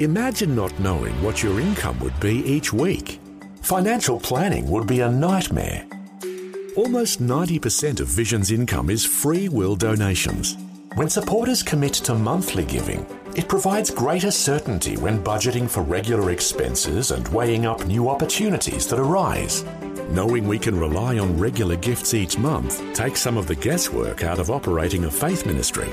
Imagine not knowing what your income would be each week. Financial planning would be a nightmare. Almost 90% of Vision's income is free will donations. When supporters commit to monthly giving, it provides greater certainty when budgeting for regular expenses and weighing up new opportunities that arise. Knowing we can rely on regular gifts each month takes some of the guesswork out of operating a faith ministry.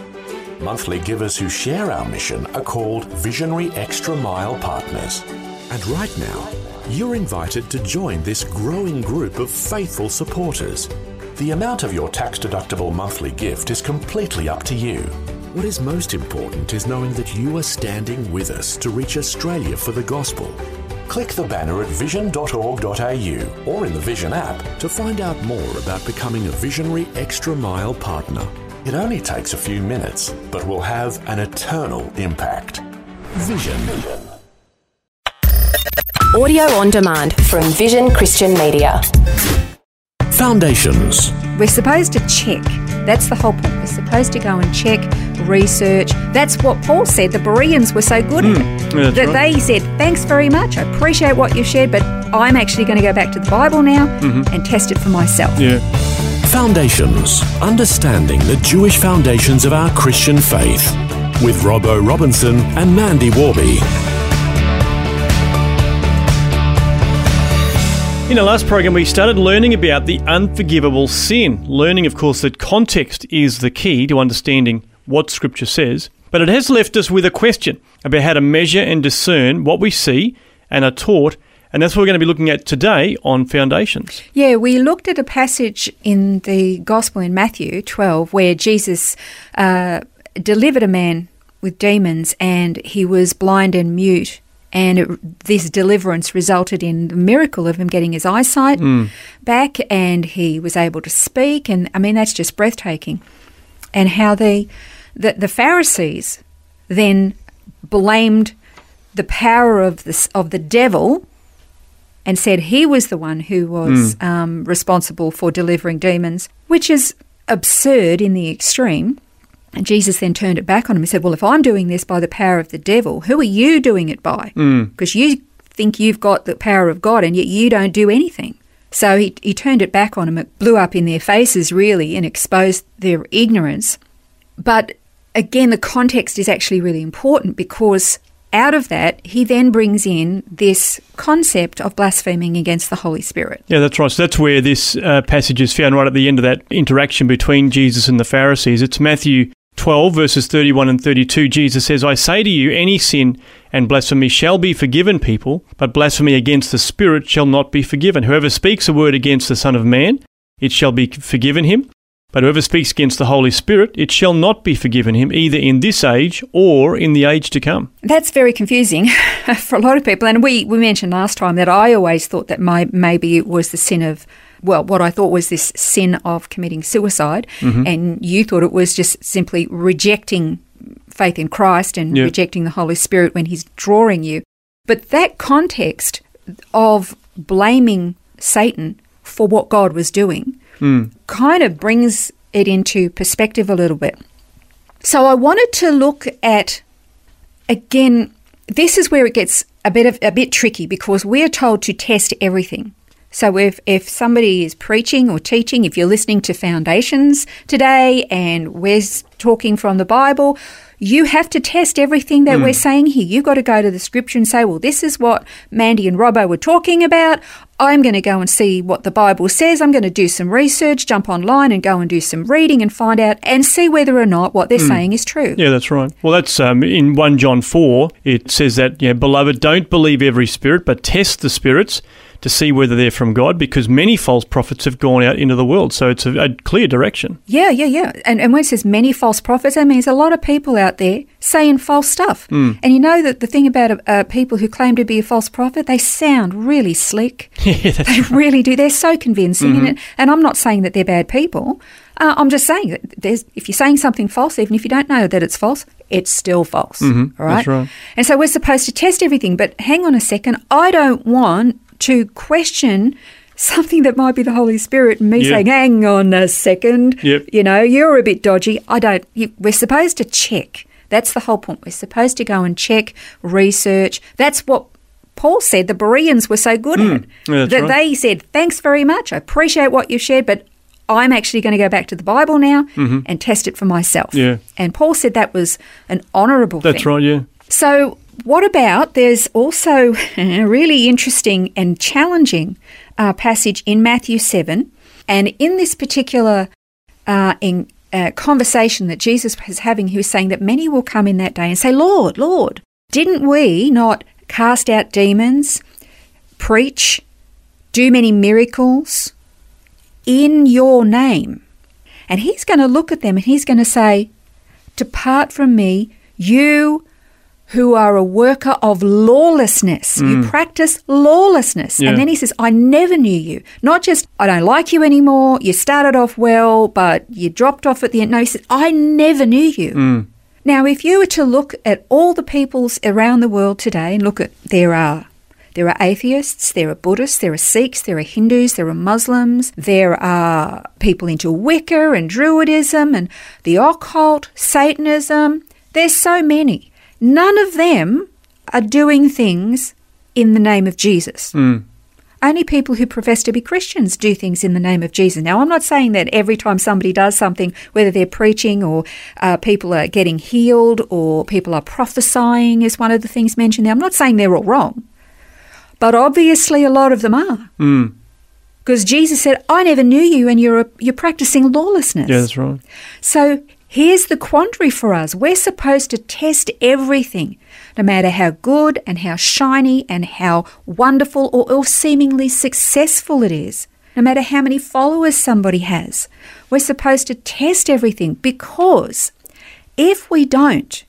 Monthly givers who share our mission are called Visionary Extra Mile Partners. And right now, you're invited to join this growing group of faithful supporters. The amount of your tax deductible monthly gift is completely up to you. What is most important is knowing that you are standing with us to reach Australia for the gospel. Click the banner at vision.org.au or in the Vision app to find out more about becoming a Visionary Extra Mile partner. It only takes a few minutes, but will have an eternal impact. Vision. Audio on demand from Vision Christian Media. Foundations. We're supposed to check. That's the whole point. We're supposed to go and check, research. That's what Paul said. The Bereans were so good at it. Hmm. that right. they said, Thanks very much. I appreciate what you've shared, but I'm actually going to go back to the Bible now Mm-hmm. and test it for myself. Yeah. Foundations. Understanding the Jewish foundations of our Christian faith. With Robbo Robinson and Mandy Warby. In our last program, we started learning about the unforgivable sin. Learning, of course, that context is the key to understanding what Scripture says. But it has left us with a question about how to measure and discern what we see and are taught. And that's what we're going to be looking at today on Foundations. Yeah, we looked at a passage in the Gospel in Matthew 12 where Jesus uh, delivered a man with demons and he was blind and mute. And it, this deliverance resulted in the miracle of him getting his eyesight back and he was able to speak. And I mean, that's just breathtaking. And how the, the, the Pharisees then blamed the power of the, of the devil and said he was the one who was um, responsible for delivering demons, which is absurd in the extreme. And Jesus then turned it back on him and said, Well, if I'm doing this by the power of the devil, who are you doing it by? Because you think you've got the power of God and yet you don't do anything. So he, he turned it back on them. It blew up in their faces, really, and exposed their ignorance. But again, the context is actually really important because out of that, he then brings in this concept of blaspheming against the Holy Spirit. Yeah, that's right. So that's where this uh, passage is found right at the end of that interaction between Jesus and the Pharisees. It's Matthew 12, verses 31 and 32. Jesus says, I say to you, any sin and blasphemy shall be forgiven people, but blasphemy against the Spirit shall not be forgiven. Whoever speaks a word against the Son of Man, it shall be forgiven him. But whoever speaks against the Holy Spirit, it shall not be forgiven him, either in this age or in the age to come. That's very confusing for a lot of people. And we, we mentioned last time that I always thought that my, maybe it was the sin of, well, what I thought was this sin of committing suicide. Mm-hmm. And you thought it was just simply rejecting faith in Christ and Yeah. rejecting the Holy Spirit when He's drawing you. But that context of blaming Satan for what God was doing kind of brings it into perspective a little bit. So I wanted to look at again. This is where it gets a bit of a bit tricky because we're told to test everything. So if if somebody is preaching or teaching, if you're listening to Foundations today and we're talking from the Bible, you have to test everything that we're mm. saying here. You've got to go to the scripture and say, well, this is what Mandy and Robbo were talking about. I'm going to go and see what the Bible says. I'm going to do some research, jump online and go and do some reading and find out and see whether or not what they're saying is true. Yeah, that's right. Well, that's um, in 1 John 4, it says that, yeah, beloved, don't believe every spirit, but test the spirits to see whether they're from God, because many false prophets have gone out into the world. So it's a, a clear direction. Yeah, yeah, yeah. And, and when it says many false prophets, that means a lot of people out there saying false stuff. Hmm. And you know that the thing about uh, people who claim to be a false prophet, they sound really slick. yeah, They really do. They're so convincing. Mm-hmm. And, and I'm not saying that they're bad people. Uh, I'm just saying that there's, if you're saying something false, even if you don't know that it's false, it's still false. all right? Mm-hmm. that's right. And so we're supposed to test everything. But hang on a second. I don't want to question something that might be the Holy Spirit and me Yeah. saying, hang on a second. Yep. You know, you're a bit dodgy. I don't. You, we're supposed to check. That's the whole point. We're supposed to go and check, research. That's what Paul said the Bereans were so good at. Hmm. Yeah, that right. they said, Thanks very much. I appreciate what you've shared, but I'm actually going to go back to the Bible now and test it for myself. Mm-hmm. Yeah. And Paul said that was an honourable That's thing. right, yeah. So, what about there's also a really interesting and challenging uh, passage in Matthew 7. And in this particular uh, in, uh, conversation that Jesus was having, he was saying that many will come in that day and say, Lord, Lord, didn't we not cast out demons, preach, do many miracles in your name? And he's going to look at them and he's going to say, Depart from me, you who are a worker of lawlessness. You hmm. practice lawlessness. Yeah. And then he says, I never knew you. Not just, I don't like you anymore. You started off well, but you dropped off at the end. No, he says, I never knew you. Hmm. Now, if you were to look at all the peoples around the world today and look at, there are. There are atheists, there are Buddhists, there are Sikhs, there are Hindus, there are Muslims, there are people into Wicca and Druidism and the occult, Satanism. There's so many. None of them are doing things in the name of Jesus. Only people who profess to be Christians do things in the name of Jesus. Now, I'm not saying that every time somebody does something, whether they're preaching or uh, people are getting healed or people are prophesying, is one of the things mentioned there. I'm not saying they're all wrong, but obviously a lot of them are. Mm. Because Jesus said, I never knew you and you're, a, you're practicing lawlessness. Yeah, that's right. So here's the quandary for us. We're supposed to test everything, no matter how good and how shiny and how wonderful or, or seemingly successful it is, no matter how many followers somebody has. We're supposed to test everything because if we don't,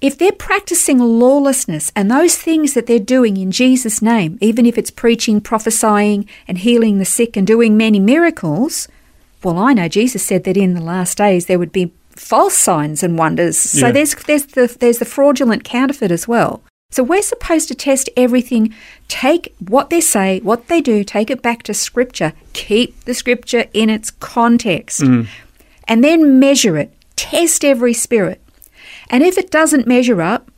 if they're practicing lawlessness and those things that they're doing in Jesus' name, even if it's preaching, prophesying, and healing the sick and doing many miracles, well, I know Jesus said that in the last days there would be false signs and wonders. So Yeah. there's there's the there's the fraudulent counterfeit as well. So we're supposed to test everything, take what they say, what they do, take it back to scripture, keep the scripture in its context, mm. and then measure it. Test every spirit. And if it doesn't measure up,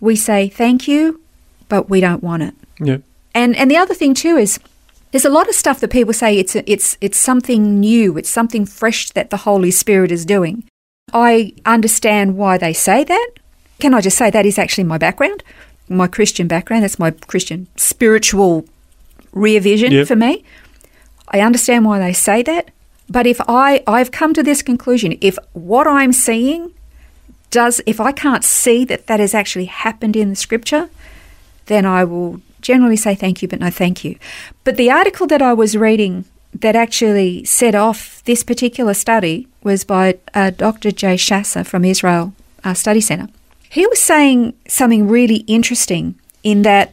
we say thank you, but we don't want it. Yeah. And and the other thing too is there's a lot of stuff that people say it's a, it's it's something new, it's something fresh that the Holy Spirit is doing. I understand why they say that. Can I just say that is actually my background, my Christian background. That's my Christian spiritual rear vision Yep. for me. I understand why they say that, but if I I've come to this conclusion, if what I'm seeing does if I can't see that that has actually happened in the scripture, then I will generally say thank you, but no thank you. But the article that I was reading that actually set off this particular study was by uh, Dr. Jay Schaser from Israel uh, Study Center. He was saying something really interesting in that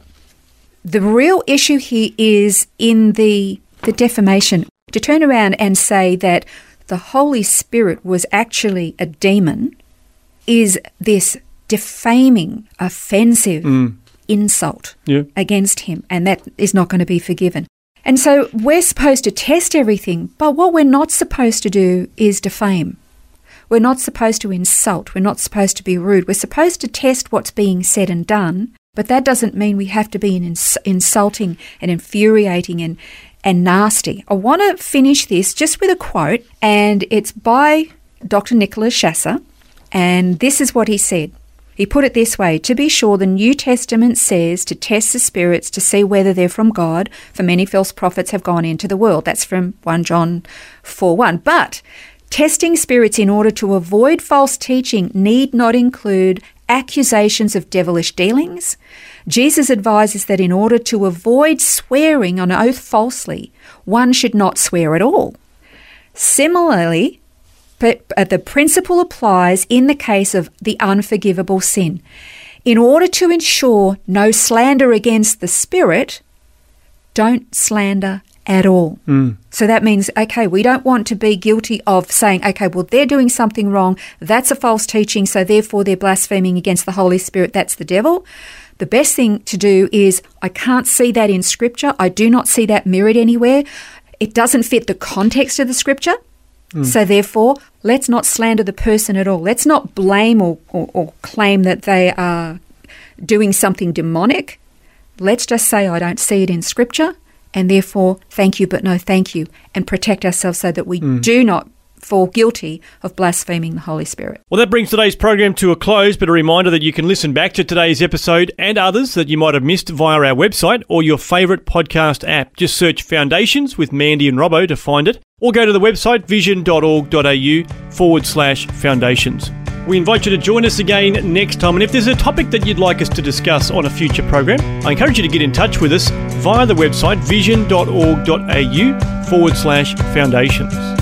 the real issue here is in the the defamation. To turn around and say that the Holy Spirit was actually a demon is this defaming, offensive insult Yeah. against him, and that is not going to be forgiven. And so we're supposed to test everything, but what we're not supposed to do is defame. We're not supposed to insult. We're not supposed to be rude. We're supposed to test what's being said and done, but that doesn't mean we have to be ins- insulting and infuriating and, and nasty. I want to finish this just with a quote, and it's by Dr. Nicholas Schaser, and this is what he said. He put it this way To be sure, the New Testament says to test the spirits to see whether they're from God, for many false prophets have gone into the world. That's from 1 John 4 1. But testing spirits in order to avoid false teaching need not include accusations of devilish dealings. Jesus advises that in order to avoid swearing on oath falsely, one should not swear at all. Similarly, Uh, the principle applies in the case of the unforgivable sin. In order to ensure no slander against the Spirit, don't slander at all. Mm. So that means, okay, we don't want to be guilty of saying, okay, well, they're doing something wrong. That's a false teaching. So therefore, they're blaspheming against the Holy Spirit. That's the devil. The best thing to do is, I can't see that in Scripture. I do not see that mirrored anywhere. It doesn't fit the context of the Scripture. Mm. So, therefore, let's not slander the person at all. Let's not blame or, or, or claim that they are doing something demonic. Let's just say, I don't see it in Scripture, and therefore, thank you, but no thank you, and protect ourselves so that we mm. do not fall guilty of blaspheming the Holy Spirit. Well, that brings today's program to a close, but a reminder that you can listen back to today's episode and others that you might have missed via our website or your favourite podcast app. Just search Foundations with Mandy and Robbo to find it, or go to the website vision.org.au forward slash foundations. We invite you to join us again next time, and if there's a topic that you'd like us to discuss on a future program, I encourage you to get in touch with us via the website vision.org.au forward slash foundations.